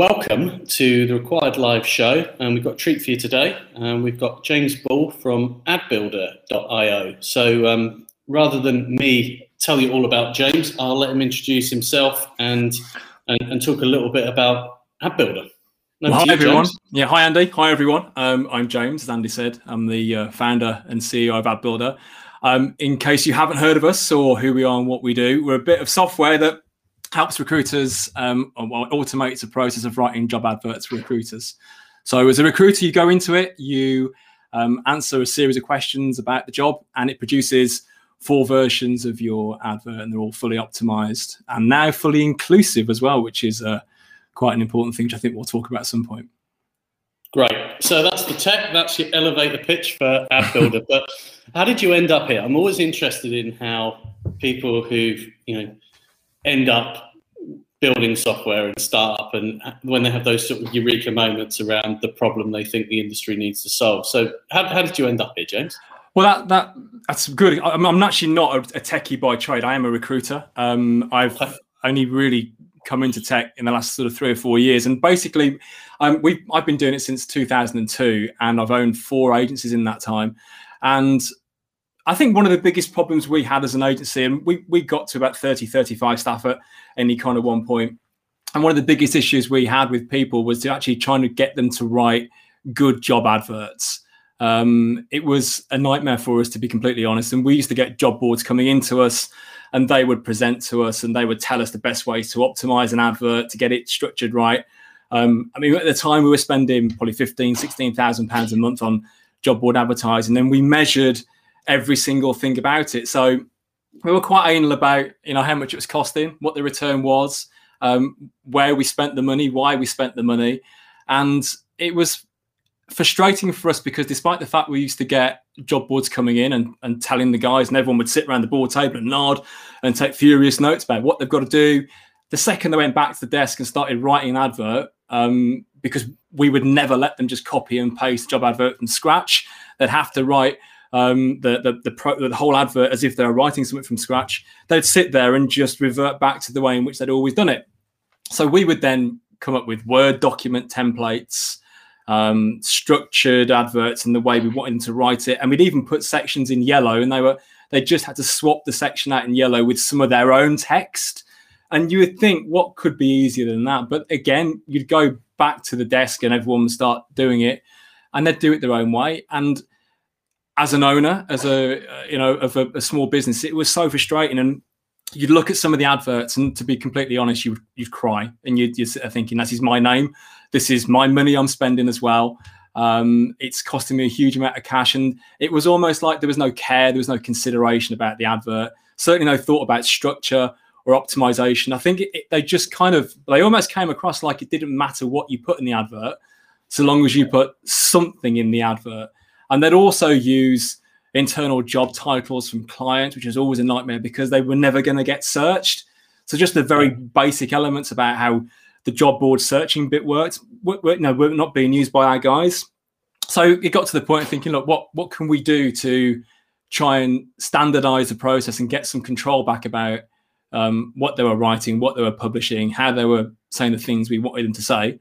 Welcome to the RecWired Live show, and we've got a treat for you today. Um, we've got James Ball from AdBuilder.io. So, um, rather than me tell you all about James, I'll let him introduce himself and and, and talk a little bit about AdBuilder. Well, hi, you, everyone. James. Yeah, hi, Andy. Hi, everyone. Um, I'm James, as Andy said. I'm the uh, founder and CEO of AdBuilder. Um, in case you haven't heard of us or who we are and what we do, we're a bit of software that helps recruiters um, automates the process of writing job adverts for recruiters. So, as a recruiter, you go into it, you um, answer a series of questions about the job, and it produces four versions of your advert, and they're all fully optimized and now fully inclusive as well, which is uh, quite an important thing, which I think we'll talk about at some point. Great. So that's the tech. That's your elevator pitch for Ad Builder. but how did you end up here? I'm always interested in how people who've you know end up building software and startup and when they have those sort of eureka moments around the problem they think the industry needs to solve. So how, how did you end up here, James? Well, that, that that's good. I'm, I'm actually not a, a, techie by trade. I am a recruiter. Um, I've only really come into tech in the last sort of three or four years, and basically, um, we I've been doing it since 2002, and I've owned four agencies in that time. And I think one of the biggest problems we had as an agency, and we, we got to about 30, 35 staff at any kind of one point, and one of the biggest issues we had with people was to actually trying to get them to write good job adverts. Um, it was a nightmare for us, to be completely honest. And we used to get job boards coming into us, and they would present to us and they would tell us the best ways to optimize an advert to get it structured right. Um, I mean, at the time, we were spending probably 15, 16,000 pounds a month on job board advertising. And we measured every single thing about it. So we were quite anal about you know how much it was costing, what the return was, um, where we spent the money, why we spent the money, and it was frustrating for us because despite the fact we used to get job boards coming in and, and telling the guys and everyone would sit around the board table and nod and take furious notes about what they've got to do the second they went back to the desk and started writing an advert um, because we would never let them just copy and paste job advert from scratch they'd have to write um, the the the, pro, the, whole advert as if they were writing something from scratch. They'd sit there and just revert back to the way in which they'd always done it. So we would then come up with Word document templates, um, structured adverts, and the way we wanted to write it. And we'd even put sections in yellow, and they were they just had to swap the section out in yellow with some of their own text. And you would think, what could be easier than that? But again, you'd go back to the desk and everyone would start doing it, and they'd do it their own way. And as an owner, as a you know of a, a, small business, it was so frustrating. And you'd look at some of the adverts, and to be completely honest, you you'd cry, and you'd, you'd sit there thinking, "This is my name. This is my money I'm spending as well." Um, it's costing me a huge amount of cash, and it was almost like there was no care, there was no consideration about the advert. Certainly, no thought about structure or optimization. I think it, it, they just kind of they almost came across like it didn't matter what you put in the advert, so long as you put something in the advert. And they'd also use internal job titles from clients, which is always a nightmare because they were never going to get searched. So just the very basic elements about how the job board searching bit worked, were, no, were not being used by our guys. So it got to the point of thinking, look, what what can we do to try and standardize the process and get some control back about um, what they were writing, what they were publishing, how they were saying the things we wanted them to say.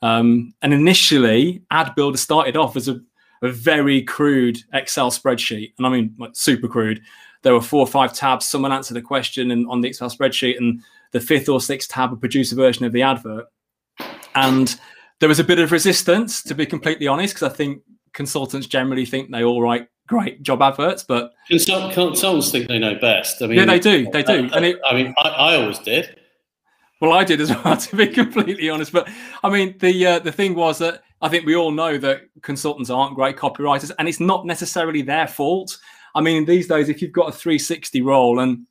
Um, and initially, Ad Builder started off as a a very crude Excel spreadsheet, and I mean like super crude. There were four or five tabs. Someone answered a question in, on the Excel spreadsheet, and the fifth or sixth tab would produce a version of the advert. And there was a bit of resistance, to be completely honest, because I think consultants generally think they all write great job adverts, but consultants think they know best. I mean, yeah, they do, they do. Uh, and it, I mean, I, I always did. Well, I did as well, to be completely honest. But I mean, the uh, the thing was that I think we all know that consultants aren't great copywriters, and it's not necessarily their fault. I mean, these days, if you've got a 360 role and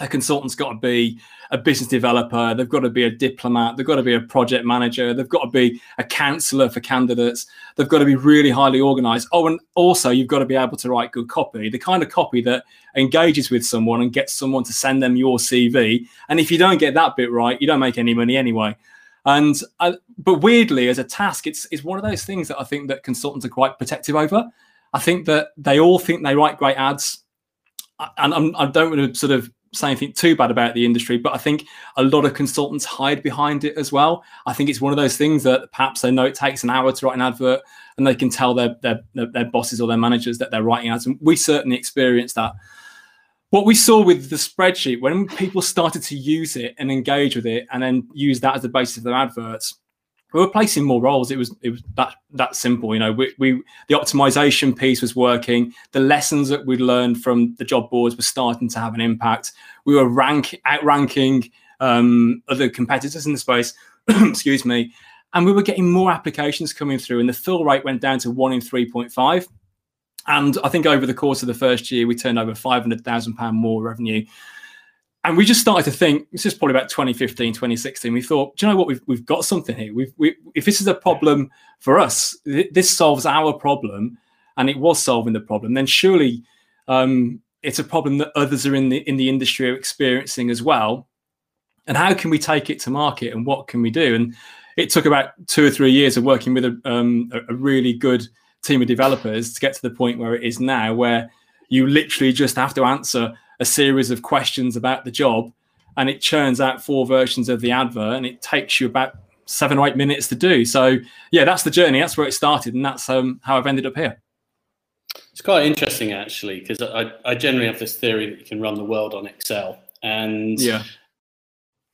a consultant's got to be a business developer, they've got to be a diplomat, they've got to be a project manager, they've got to be a counselor for candidates, they've got to be really highly organized. Oh, and also you've got to be able to write good copy, the kind of copy that engages with someone and gets someone to send them your CV. And if you don't get that bit right, you don't make any money anyway. And uh, but weirdly, as a task, it's it's one of those things that I think that consultants are quite protective over. I think that they all think they write great ads, and I'm, I do not want to sort of say anything too bad about the industry, but I think a lot of consultants hide behind it as well. I think it's one of those things that perhaps they know it takes an hour to write an advert, and they can tell their their, their bosses or their managers that they're writing ads. And we certainly experience that. What we saw with the spreadsheet when people started to use it and engage with it, and then use that as the basis of their adverts we were placing more roles. It was it was that that simple. You know, we, we the optimization piece was working. The lessons that we'd learned from the job boards were starting to have an impact. We were rank outranking um, other competitors in the space. excuse me, and we were getting more applications coming through, and the fill rate went down to one in three point five. And I think over the course of the first year, we turned over five hundred thousand pound more revenue. And we just started to think this is probably about 2015 2016 we thought do you know what? We've, we've got something here. We've, we, if this is a problem for us th- this solves our problem and it was solving the problem then surely um, it's a problem that others are in the in the industry are experiencing as well. And how can we take it to market and what can we do? And it took about two or three years of working with a, um, a really good team of developers to get to the point where it is now where you literally just have to answer a series of questions about the job and it churns out four versions of the advert and it takes you about seven or eight minutes to do. So yeah, that's the journey. That's where it started, and that's um, how I've ended up here. It's quite interesting actually, because I, I generally have this theory that you can run the world on Excel, and yeah,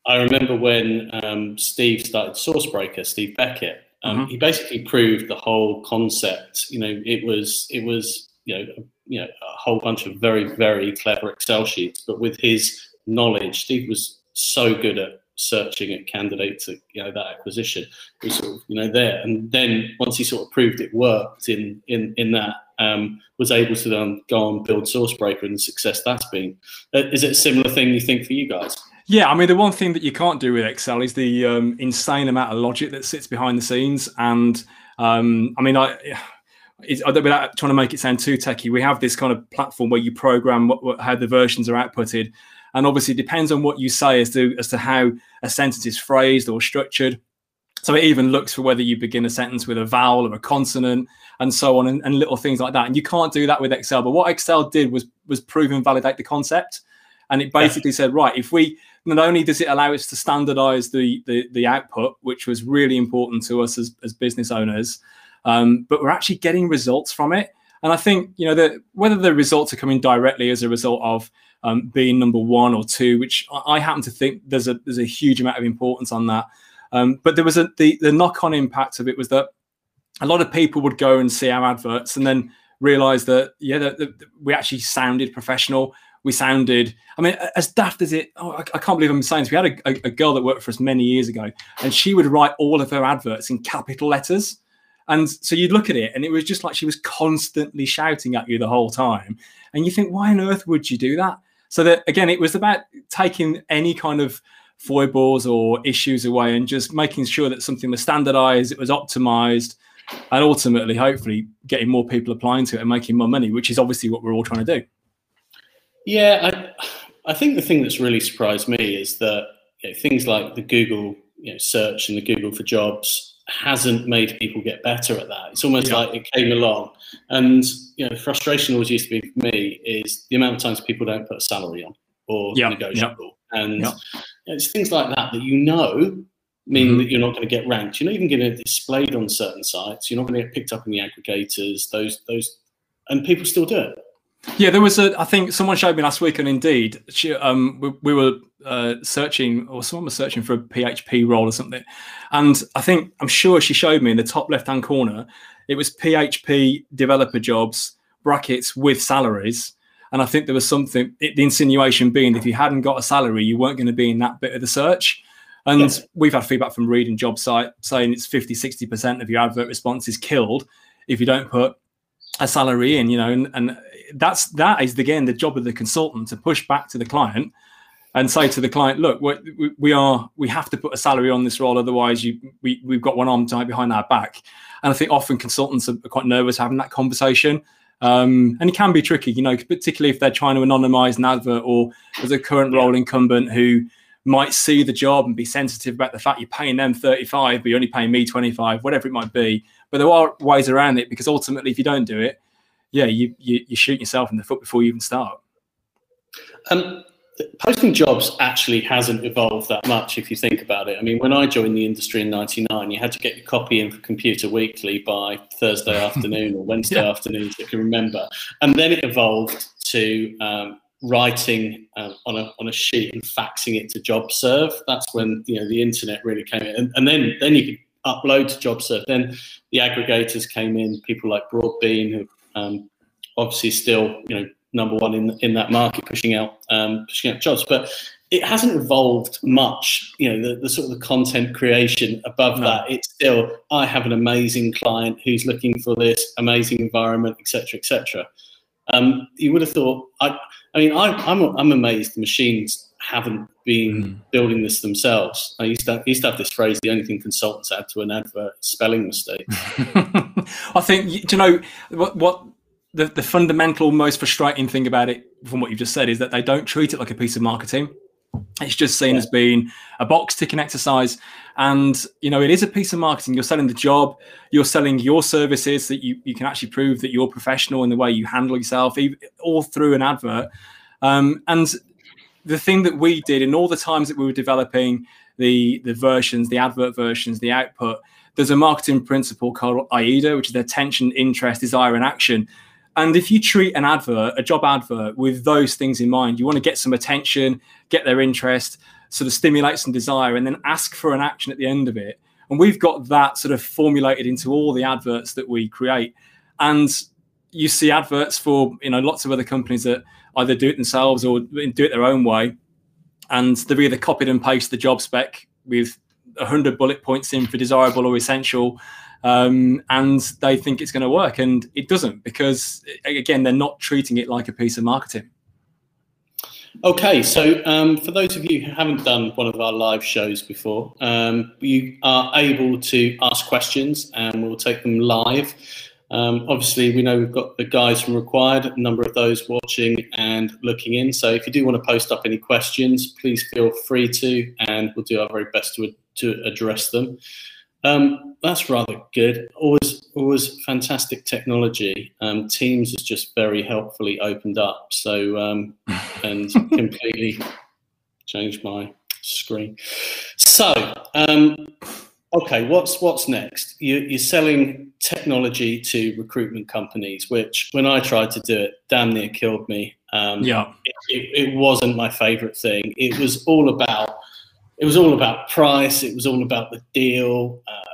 I remember when um, Steve started Sourcebreaker, Steve Beckett. Um, mm-hmm. He basically proved the whole concept. You know, it was it was you know you know a whole bunch of very very clever Excel sheets, but with his knowledge, Steve was so good at searching at candidates at you know that acquisition he was sort of you know there and then once he sort of proved it worked in in in that um, was able to then go and build sourcebreaker and the success that's been uh, is it a similar thing you think for you guys yeah i mean the one thing that you can't do with excel is the um, insane amount of logic that sits behind the scenes and um, i mean i without trying to make it sound too techy, we have this kind of platform where you program what, what, how the versions are outputted, and obviously it depends on what you say as to as to how a sentence is phrased or structured. So it even looks for whether you begin a sentence with a vowel or a consonant, and so on, and, and little things like that. And you can't do that with Excel. But what Excel did was was prove and validate the concept, and it basically yeah. said, right, if we not only does it allow us to standardize the, the the output, which was really important to us as, as business owners, um, but we're actually getting results from it. And I think you know that whether the results are coming directly as a result of um, being number one or two, which I, happen to think there's a there's a huge amount of importance on that. Um, but there was a the, the knock on impact of it was that a lot of people would go and see our adverts and then realize that yeah that, that we actually sounded professional we sounded i mean as daft as it oh, I, I, can't believe i'm saying this we had a, a, a, girl that worked for us many years ago and she would write all of her adverts in capital letters and so you'd look at it and it was just like she was constantly shouting at you the whole time. And you think, why on earth would you do that? So that again, it was about taking any kind of foibles or issues away and just making sure that something was standardized, it was optimized, and ultimately, hopefully, getting more people applying to it and making more money, which is obviously what we're all trying to do. Yeah, I, I think the thing that's really surprised me is that you know, things like the Google you know, search and the Google for jobs hasn't made people get better at that. It's almost yeah. like it came along. And you know, frustration always used to be for me is the amount of times people don't put a salary on or yeah. negotiable. Yeah. And it's things like that that you know mean mm-hmm. that you're not going to get ranked. You're not even going to get displayed on certain sites. You're not going to get picked up in the aggregators. Those those and people still do it. Yeah, there was a. I think someone showed me last week on Indeed. She, um, we, we were uh, searching, or someone was searching for a PHP role or something, and I think I'm sure she showed me in the top left-hand corner. It was PHP developer jobs brackets with salaries, and I think there was something. It, the insinuation being if you hadn't got a salary, you weren't going to be in that bit of the search. And we've had feedback from Reading Job Site saying it's 50, 60% of your advert response is killed if you don't put a salary in, you know, and, and that's that is again the job of the consultant to push back to the client and say to the client, look, we, we are we have to put a salary on this role, otherwise you we we've got one arm tied behind our back. And I think often consultants are quite nervous having that conversation. Um, and it can be tricky, you know, particularly if they're trying to anonymize an advert or there's a current role incumbent who might see the job and be sensitive about the fact you're paying them 35, but you're only paying me 25, whatever it might be. But there are ways around it because ultimately, if you don't do it, yeah, you, you, you shoot yourself in the foot before you even start. Um, posting jobs actually hasn't evolved that much if you think about it. I mean, when I joined the industry in '99, you had to get your copy in for Computer Weekly by Thursday afternoon or Wednesday yeah. afternoon, if you can remember, and then it evolved to um, writing uh, on a on a sheet and faxing it to JobServe. That's when you know the internet really came in, and, and then then you could upload to JobServe. Then the aggregators came in, people like Broadbean, who um, obviously still you know number one in in that market, pushing out um, pushing out jobs. But it hasn't evolved much. You know, the, the sort of the content creation above no. that. It's still I have an amazing client who's looking for this amazing environment, etc., etc. Um, you would have thought. I, I mean, I, I'm I'm amazed machines haven't been mm. building this themselves. I used to, I used to have this phrase: the only thing consultants add to an advert is spelling mistakes. I think do you know what what the, the fundamental, most frustrating thing about it, from what you've just said, is that they don't treat it like a piece of marketing. It's just seen yeah. as being a box ticking exercise. And, you know, it is a piece of marketing. You're selling the job, you're selling your services that you, you can actually prove that you're professional in the way you handle yourself, all through an advert. Um, and the thing that we did in all the times that we were developing the, the versions, the advert versions, the output, there's a marketing principle called AIDA, which is attention, interest, desire, and action. And if you treat an advert, a job advert, with those things in mind, you want to get some attention, get their interest, sort of stimulate some desire, and then ask for an action at the end of it. And we've got that sort of formulated into all the adverts that we create. And you see adverts for you know lots of other companies that either do it themselves or do it their own way, and they've either copied and pasted the job spec with 100 bullet points in for desirable or essential um, and they think it's going to work, and it doesn't because again they're not treating it like a piece of marketing. Okay, so um, for those of you who haven't done one of our live shows before, um, you are able to ask questions and we'll take them live. Um, obviously, we know we've got the guys from RecWired, a number of those watching and looking in. So if you do want to post up any questions, please feel free to, and we'll do our very best to, to address them. Um, that's rather good. Always, always fantastic technology. Um, Teams has just very helpfully opened up. So, um, and completely changed my screen. So, um, okay, what's what's next? You, are selling technology to recruitment companies, which when I tried to do it, damn near killed me. Um, yeah, it, it, it wasn't my favorite thing. It was all about it was all about price. It was all about the deal. Uh,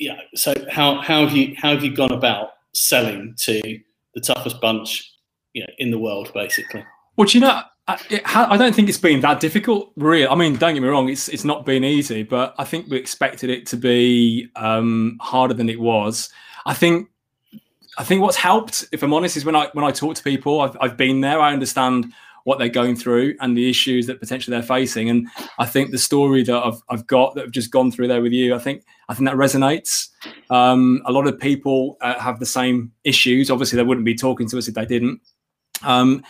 yeah. So how how have you how have you gone about selling to the toughest bunch, you know, in the world, basically? Well, you know, I, don't think it's been that difficult, really. I mean, don't get me wrong; it's it's not been easy, but I think we expected it to be um, harder than it was. I think I think what's helped, if I'm honest, is when I when I talk to people, I've I've been there. I understand what they're going through and the issues that potentially they're facing. And I think the story that I've, I've got that I've just gone through there with you, I think I think that resonates. Um, a lot of people uh, have the same issues. Obviously, they wouldn't be talking to us if they didn't. Um,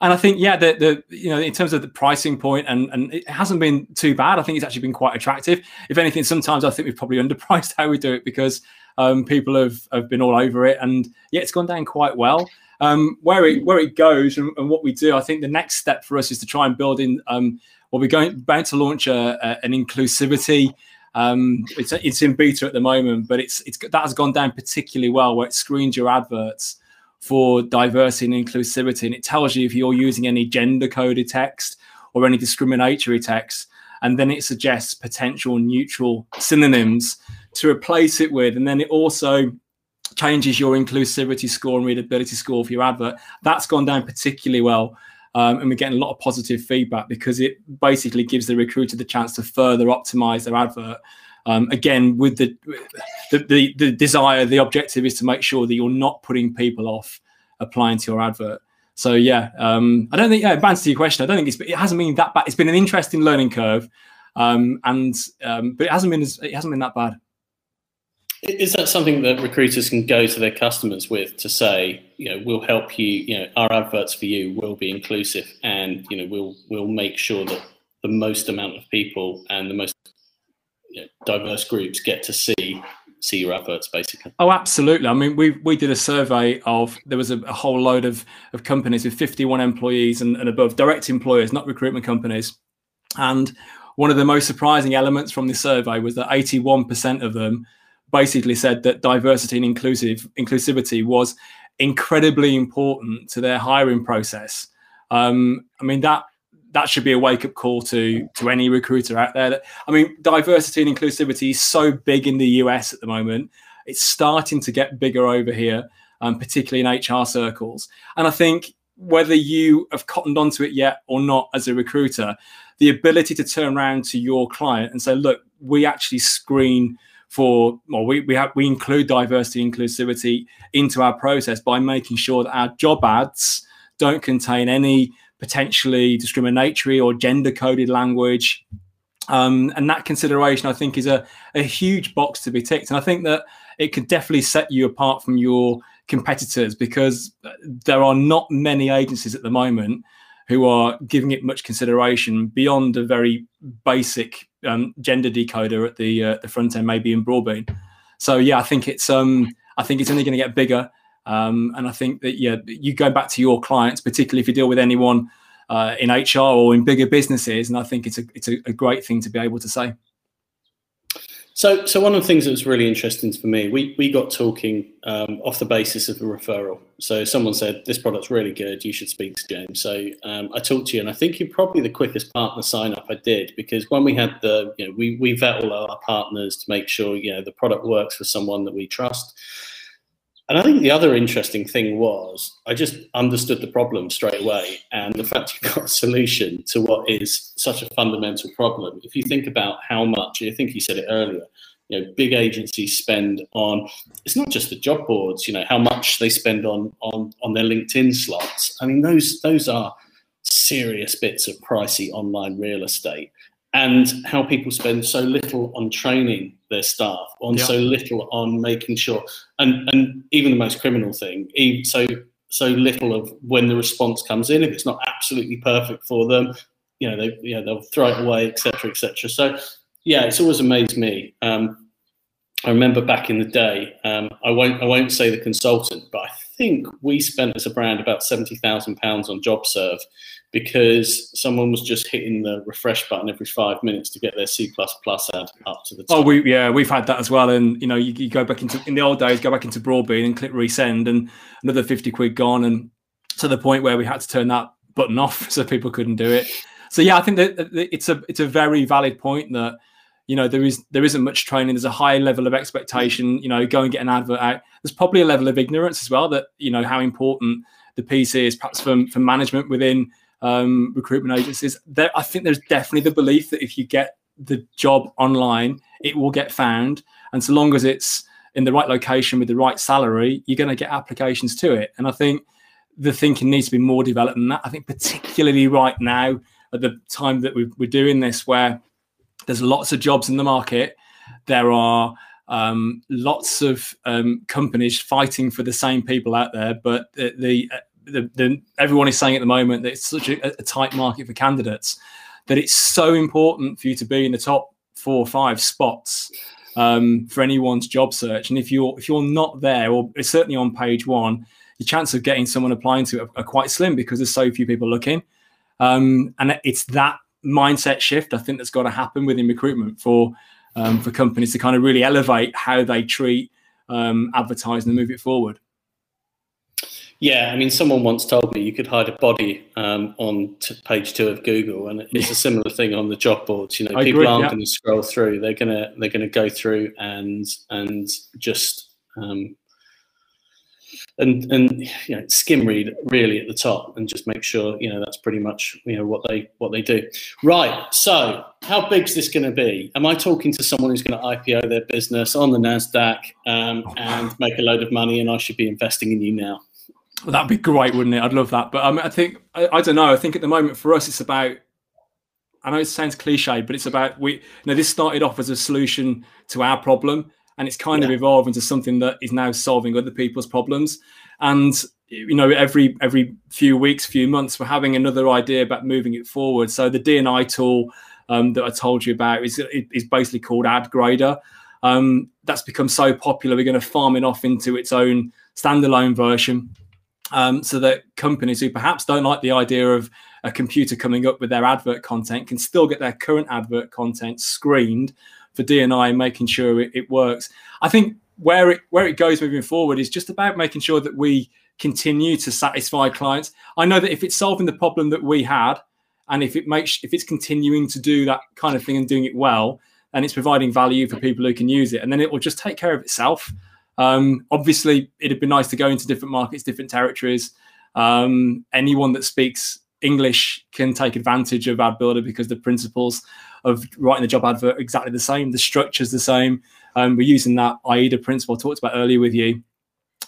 and I think, yeah, the, the you know, in terms of the pricing point, and and it hasn't been too bad. I think it's actually been quite attractive. If anything, sometimes I think we've probably underpriced how we do it because um, people have have been all over it, and yeah, it's gone down quite well. Um, where it where it goes and, and, what we do, I think the next step for us is to try and build in. Um, well, we're going about to launch a, a, an inclusivity. Um, it's it's in beta at the moment, but it's it's that has gone down particularly well, where it screens your adverts for diversity and inclusivity, and it tells you if you're using any gender coded text or any discriminatory text, and then it suggests potential neutral synonyms to replace it with, and then it also changes your inclusivity score and readability score for your advert. That's gone down particularly well. Um, and we're getting a lot of positive feedback because it basically gives the recruiter the chance to further optimize their advert. Um, again, with the, the, the the desire, the objective is to make sure that you're not putting people off applying to your advert. So yeah, um, I don't think yeah, to answer your question. I don't think it's it hasn't been that bad. It's been an interesting learning curve, um, and um, but it hasn't been as, it hasn't been that bad. Is that something that recruiters can go to their customers with to say, you know, we'll help you, you know, our adverts for you will be inclusive and, you know, we'll we'll make sure that the most amount of people and the most you know, diverse groups get to see see your adverts, basically. Oh, absolutely. I mean, we we did a survey of there was a, a whole load of of companies with 51 employees and, and above, direct employers, not recruitment companies, and one of the most surprising elements from the survey was that 81% of them basically said that diversity and inclusive inclusivity was incredibly important to their hiring process. Um, I mean that that should be a wake up call to to any recruiter out there. That, I mean, diversity and inclusivity is so big in the US at the moment. It's starting to get bigger over here, um, particularly in HR circles. And I think whether you have cottoned onto it yet or not as a recruiter, the ability to turn around to your client and say, look, we actually screen for well we, we have we include diversity inclusivity into our process by making sure that our job ads don't contain any potentially discriminatory or gender coded language. Um, and that consideration i think is a, a huge box to be ticked. And i think that it could definitely set you apart from your competitors because there are not many agencies at the moment who are giving it much consideration beyond a very basic um, gender decoder at the uh, the front end, maybe in Broadbean. So yeah, I think it's um, I think it's only going to get bigger, um, and I think that yeah, you go back to your clients, particularly if you deal with anyone uh, in HR or in bigger businesses, and I think it's a it's a, a great thing to be able to say. So, so one of the things that was really interesting for me, we, we got talking um, off the basis of a referral. So someone said, this product's really good, you should speak to James. So um, I talked to you and I think you're probably the quickest partner sign up I did because when we had the, you know, we, we vet all our partners to make sure, you know, the product works for someone that we trust. And I think the other interesting thing was I just understood the problem straight away. And the fact you've got a solution to what is such a fundamental problem. If you think about how much, I think you said it earlier, you know, big agencies spend on it's not just the job boards, you know, how much they spend on on on their LinkedIn slots. I mean, those those are serious bits of pricey online real estate and how people spend so little on training their staff, on yeah. so little on making sure, and and even the most criminal thing, so so little of when the response comes in, if it's not absolutely perfect for them, you know, they you know, they'll throw it away, etc. etc. So yeah, it's always amazed me. Um, I remember back in the day, um, I won't I won't say the consultant, but I think we spent as a brand about seventy thousand pounds on JobServe because someone was just hitting the refresh button every five minutes to get their C ad up to the oh, top. Oh, we yeah, we've had that as well. And you know, you, you, go back into in the old days, go back into Broadbean and click resend, and another fifty quid gone, and to the point where we had to turn that button off so people couldn't do it. So yeah, I think that it's a it's a very valid point that you know there is there isn't much training. There's a high level of expectation. You know, go and get an advert out. There's probably a level of ignorance as well that you know how important the PC is perhaps for, for management within um, recruitment agencies. There, I think there's definitely the belief that if you get the job online, it will get found, and so long as it's in the right location with the right salary, you're going to get applications to it. And I think the thinking needs to be more developed than that. I think particularly right now at the time that we're doing this, where there's lots of jobs in the market, there are um, lots of um, companies fighting for the same people out there, but the, the the, the, everyone is saying at the moment that it's such a, a, tight market for candidates that it's so important for you to be in the top four or five spots um, for anyone's job search. And if you're if you're not there, or certainly on page one, your chance of getting someone applying to it are, are quite slim because there's so few people looking. Um, and it's that mindset shift I think that's got to happen within recruitment for um, for companies to kind of really elevate how they treat um, advertising and move it forward. Yeah, I mean, someone once told me you could hide a body um, on page two of Google, and it's a similar thing on the job boards. You know, I people agree, aren't yeah. going to scroll through; they're gonna they're gonna go through and and just um, and and you know skim read really at the top and just make sure you know that's pretty much you know what they what they do. Right. So, how big is this going to be? Am I talking to someone who's going to IPO their business on the Nasdaq um, and make a load of money, and I should be investing in you now? Well, that'd be great, wouldn't it? I'd love that. But um, I think I, I, don't know. I think at the moment for us, it's about. I know it sounds cliche, but it's about we. You know, this started off as a solution to our problem, and it's kind yeah. of evolved into something that is now solving other people's problems. And you know, every every few weeks, few months, we're having another idea about moving it forward. So the DNI tool um, that I told you about is is basically called Ad Grader. um, that's become so popular. We're going to farm it off into its own standalone version, um, so that companies who perhaps don't like the idea of a computer coming up with their advert content can still get their current advert content screened for DNI, making sure it, it works. I think where it where it goes moving forward is just about making sure that we continue to satisfy clients. I know that if it's solving the problem that we had, and if it makes if it's continuing to do that kind of thing and doing it well, and it's providing value for people who can use it, and then it will just take care of itself. Um, obviously, it'd be nice to go into different markets, different territories. Um, anyone that speaks English can take advantage of Ad Builder because the principles of writing the job advert exactly the same. The structure's the same. Um, we're using that AIDA principle I talked about earlier with you.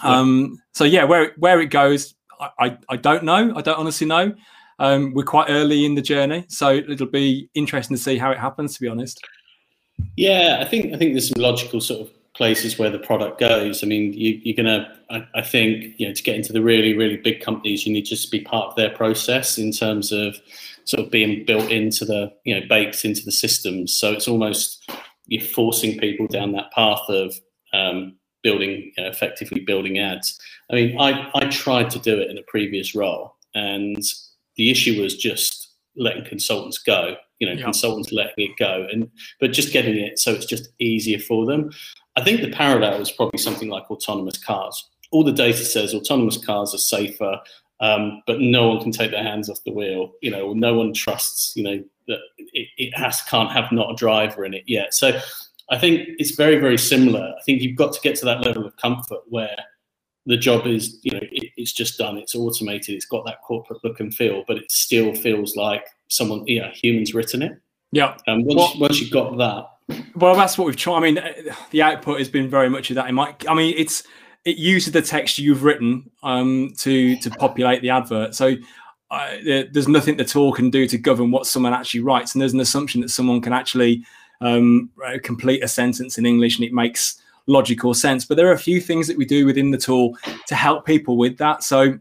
Um, so yeah, where where it goes, I, I, I don't know. I don't honestly know. Um, we're quite early in the journey, so it'll be interesting to see how it happens. To be honest. Yeah, I think I think there's some logical sort of places where the product goes. I mean, you, are gonna. I, I, think you know to get into the really really big companies, you need just to just be part of their process in terms of sort of being built into the you know baked into the systems. So it's almost you're forcing people down that path of um, building you know, effectively building ads. I mean, I I tried to do it in a previous role, and the issue was just letting consultants go you know, yeah. consultants letting it go, and but just getting it so it's just easier for them. I think the parallel is probably something like autonomous cars. All the data says autonomous cars are safer, um, but no one can take their hands off the wheel. You know, no one trusts. You know that it, it has can't have not a driver in it yet. So I think it's very very similar. I think you've got to get to that level of comfort where the job is you know it, it's just done it's automated it's got that corporate look and feel but it still feels like someone yeah humans written it yeah and once, well, once you've got that well that's what we've tried i mean the output has been very much of that in my i mean it's it uses the text you've written um, to to populate the advert so there's nothing the tool can do to govern what someone actually writes and there's an assumption that someone can actually um, complete a sentence in english and it makes logical sense. But there are a few things that we do within the tool to help people with that. So,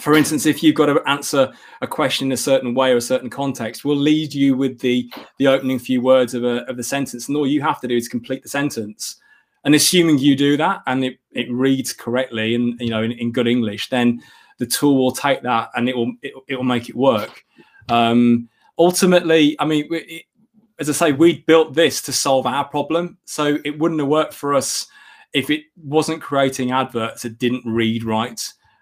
for instance, if you've got to answer a question in a certain way or a certain context, we'll lead you with the the opening few words of, a, of the sentence, and all you have to do is complete the sentence. And assuming you do that and it, it reads correctly and you know in, in good English, then the tool will take that and it will it, it will make it work. Um, ultimately, I mean, it, as I say, we built this to solve our problem. So it wouldn't have worked for us if it wasn't creating adverts that didn't read right.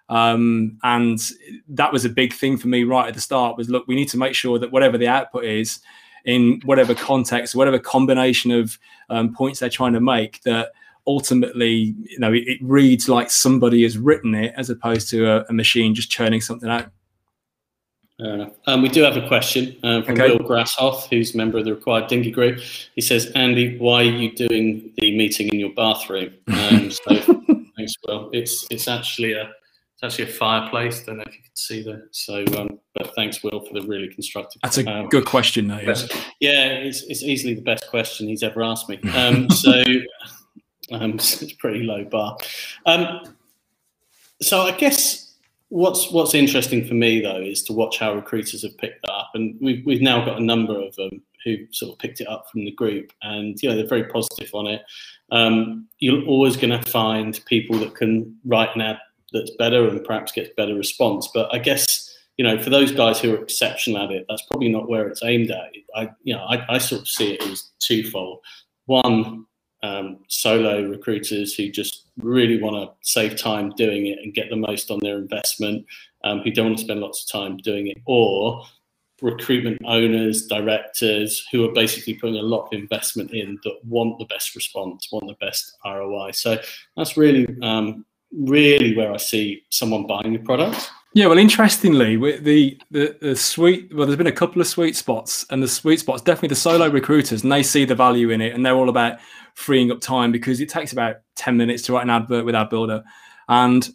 Um, and that was a big thing for me right at the start was look, we need to make sure that whatever the output is in whatever context, whatever combination of um, points they're trying to make, that ultimately, you know, it, it, reads like somebody has written it as opposed to a, a machine just churning something out. Um, we do have a question uh, from okay. Will Grasshoff, who's a member of the RecWired Dinghy Group. He says, Andy, why are you doing the meeting in your bathroom? Um, so thanks, Will. It's it's actually a it's actually a fireplace. Don't know if you can see that. So, um, but thanks, Will, for the really constructive. That's a um, good question, though. Yeah, yeah it's, it's easily the best question he's ever asked me. Um, so, um, it's pretty low bar. Um, so, I guess What's what's interesting for me though is to watch how recruiters have picked that up, and we've we've now got a number of them who sort of picked it up from the group, and you know they're very positive on it. Um, you're always going to find people that can write an ad that's better and perhaps gets better response, but I guess you know for those guys who are exceptional at it, that's probably not where it's aimed at. I you know I, I sort of see it as twofold. One, um, solo recruiters who just really want to save time doing it and get the most on their investment, um, who don't want to spend lots of time doing it, or recruitment owners, directors who are basically putting a lot of investment in that want the best response, want the best ROI. So that's really, um, really where I see someone buying your product. Yeah, well, interestingly, the, the the sweet well, there's been a couple of sweet spots, and the sweet spots definitely the solo recruiters, and they see the value in it, and they're all about freeing up time because it takes about 10 minutes to write an advert with Ad Builder. And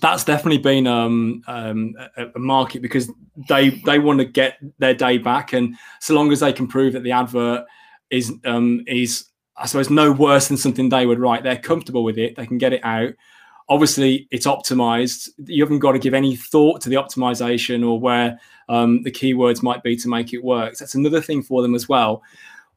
that's definitely been um, um, a, a, market because they they want to get their day back, and so long as they can prove that the advert is um, is I suppose no worse than something they would write, they're comfortable with it. They can get it out. Obviously, it's optimized. You haven't got to give any thought to the optimization or where um, the keywords might be to make it work. That's another thing for them as well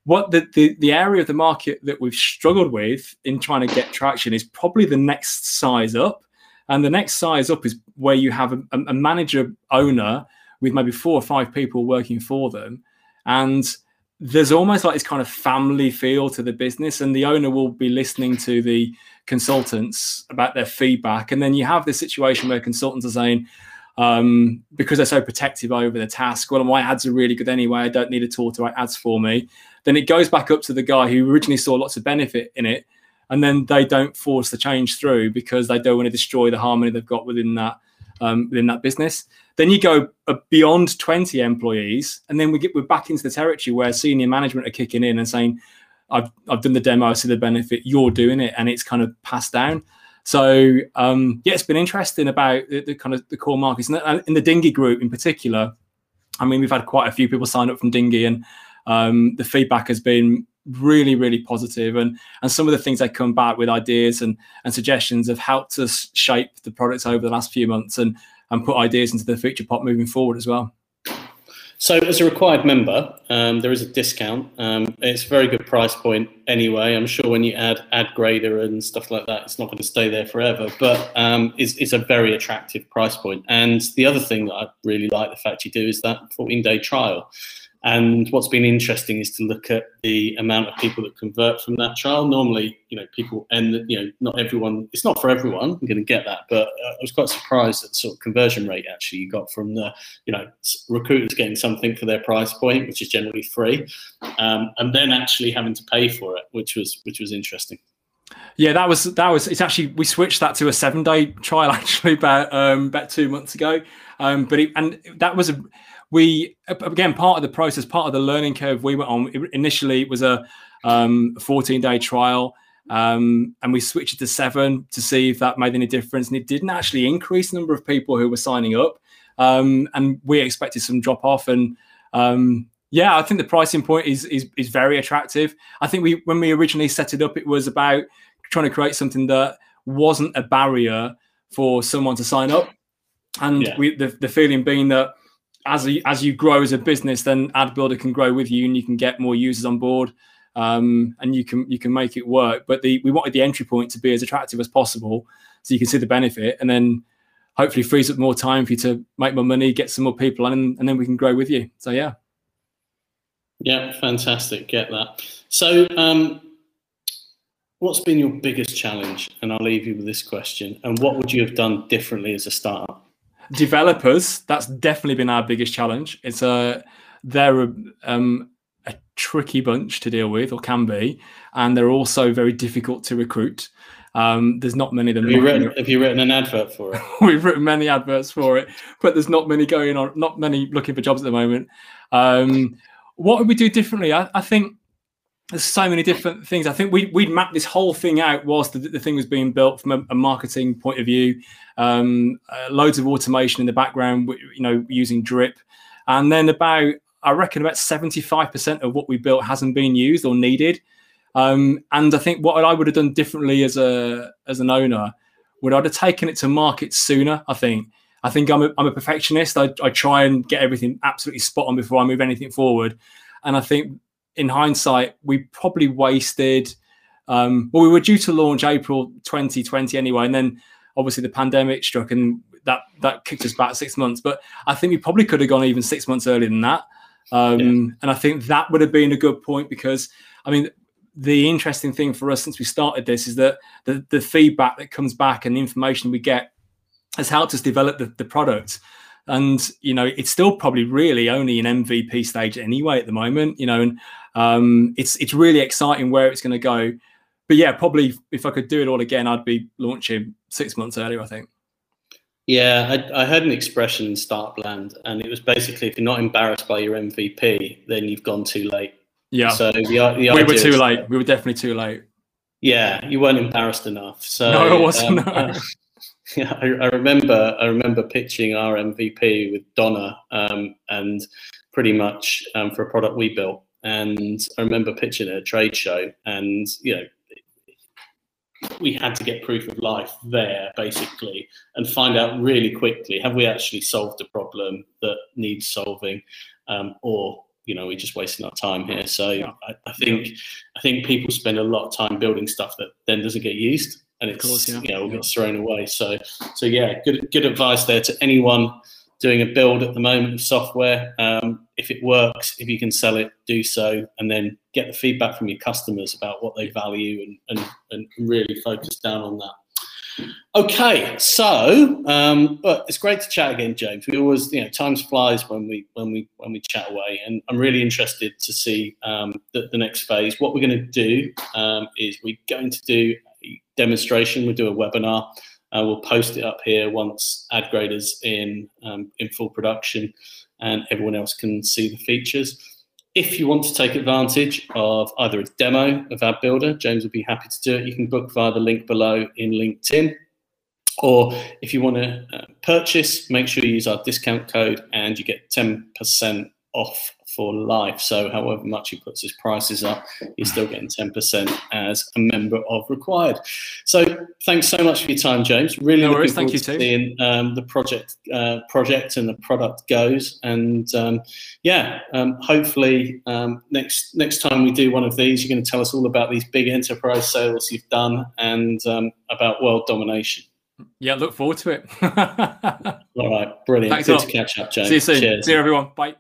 what the, the the area of the market that we've struggled with in trying to get traction is probably the next size up, and the next size up is where you have a, a manager owner with maybe four or five people working for them, and there's almost like this kind of family feel to the business, and the owner will be listening to the consultants about their feedback, and then you have this situation where consultants are saying, um, because they're so protective over the task. Well, my ads are really good anyway. I don't need a tool to write ads for me. Then it goes back up to the guy who originally saw lots of benefit in it, and then they don't force the change through because they don't want to destroy the harmony they've got within that um, within that business. Then you go uh, beyond 20 employees, and then we get we're back into the territory where senior management are kicking in and saying, "I've I've done the demo, I see the benefit, you're doing it," and it's kind of passed down. So um, yeah, it's been interesting about the, the, kind of the core markets and in the Dinghy group in particular. I mean, we've had quite a few people sign up from Dinghy, and um, the feedback has been really, really positive. And and some of the things they come back with ideas and and suggestions have helped us shape the products over the last few months and and put ideas into the future pot moving forward as well. So, as a RecWired member, um, there is a discount. Um, it's a very good price point anyway. I'm sure when you add ad grader and stuff like that, it's not going to stay there forever. But um, it's, it's, a very attractive price point. And the other thing that I really like the fact you do is that 14 day trial. And what's been interesting is to look at the amount of people that convert from that trial. Normally, you know, people and you know, not everyone. It's not for everyone. I'm going to get that, but uh, I was quite surprised at sort of conversion rate actually you got from the, you know, recruiters getting something for their price point, which is generally free, um, and then actually having to pay for it, which was which was interesting. Yeah, that was that was. It's actually we switched that to a seven day trial actually about um, about two months ago. Um, but it, and that was a we again part of the process, part of the learning curve we went on. Initially, it was a um, 14 day trial. Um, and we switched it to seven to see if that made any difference. And it didn't actually increase the number of people who were signing up. Um, and we expected some drop off. And um, yeah, I think the pricing point is, is is very attractive. I think we when we originally set it up, it was about trying to create something that wasn't a barrier for someone to sign up. And yeah. we, the, the feeling being that as a, as you grow as a business, then Ad Builder can grow with you, and you can get more users on board, um, and you can you can make it work. But the we wanted the entry point to be as attractive as possible, so you can see the benefit, and then hopefully frees up more time for you to make more money, get some more people, and and then we can grow with you. So yeah. Yeah, fantastic. Get that. So, um, what's been your biggest challenge? And I'll leave you with this question. And what would you have done differently as a startup? Developers, that's definitely been our biggest challenge. It's a they're a, um, a tricky bunch to deal with, or can be, and they're also very difficult to recruit. Um, there's not many of them. Have you, written, have you written an advert for it? We've written many adverts for it, but there's not many going on. Not many looking for jobs at the moment. Um, what would we do differently? I, I think there's so many different things. I think we we'd mapped this whole thing out whilst the, the thing was being built from a, a marketing point of view. Um, uh, loads of automation in the background, you know, using drip, and then about I reckon about seventy five percent of what we built hasn't been used or needed. Um, and I think what I would have done differently as a as an owner would I'd have taken it to market sooner. I think. I think I'm a, I'm a perfectionist. I, I try and get everything absolutely spot on before I move anything forward. And I think in hindsight, we probably wasted. Um, well, we were due to launch April 2020 anyway, and then obviously the pandemic struck, and that that kicked us back six months. But I think we probably could have gone even six months earlier than that. Um, yeah. And I think that would have been a good point because, I mean, the interesting thing for us since we started this is that the, the feedback that comes back and the information we get has helped us develop the, the product and you know it's still probably really only an MVP stage anyway at the moment. You know, and um, it's it's really exciting where it's going to go. But yeah, probably if I could do it all again, I'd be launching six months earlier. I think. Yeah, I, I heard an expression in startup land, and it was basically if you're not embarrassed by your MVP, then you've gone too late. Yeah. So the, the we were too late. We were definitely too late. Yeah, you weren't embarrassed enough. So no, it wasn't. Um, no. Yeah, I, I, remember. I remember pitching our MVP with Donna, um, and pretty much um, for a product we built. And I remember pitching at a trade show, and you know, we had to get proof of life there basically, and find out really quickly have we actually solved a problem that needs solving, um, or you know we're just wasting our time here. So. I, I, think I think people spend a lot of time building stuff that then doesn't get used and it's course, yeah. you know yeah. gets thrown away. So so yeah, good good advice there to anyone doing a build at the moment of software. Um, if it works, if you can sell it, do so, and then get the feedback from your customers about what they value and and, and really focus down on that. Okay, so um, it's great to chat again, James. We always, you know, time flies when we when we when we chat away, and I'm really interested to see um, the, the, next phase. What we're going to do um, is we're going to do demonstration. We'll do a webinar. Uh, we'll post it up here once AdGrader's in um, in full production, and everyone else can see the features. If you want to take advantage of either a demo of AdBuilder, James will be happy to do it. You can book via the link below in LinkedIn. Or if you want to uh, purchase, make sure you use our discount code and you get 10% off for life. So however much he puts his prices up, you're still getting 10% as a member of RecWired. So thanks so much for your time, James. Really no worries, thank you too. seeing um, the project uh, project and the product goes. And um, yeah, um, hopefully um, next next time we do one of these, you're going to tell us all about these big enterprise sales you've done and um, about world domination. Yeah, look forward to it. all right, brilliant. Thanks Good to catch up, James. See you soon. Cheers. See you, everyone. Bye.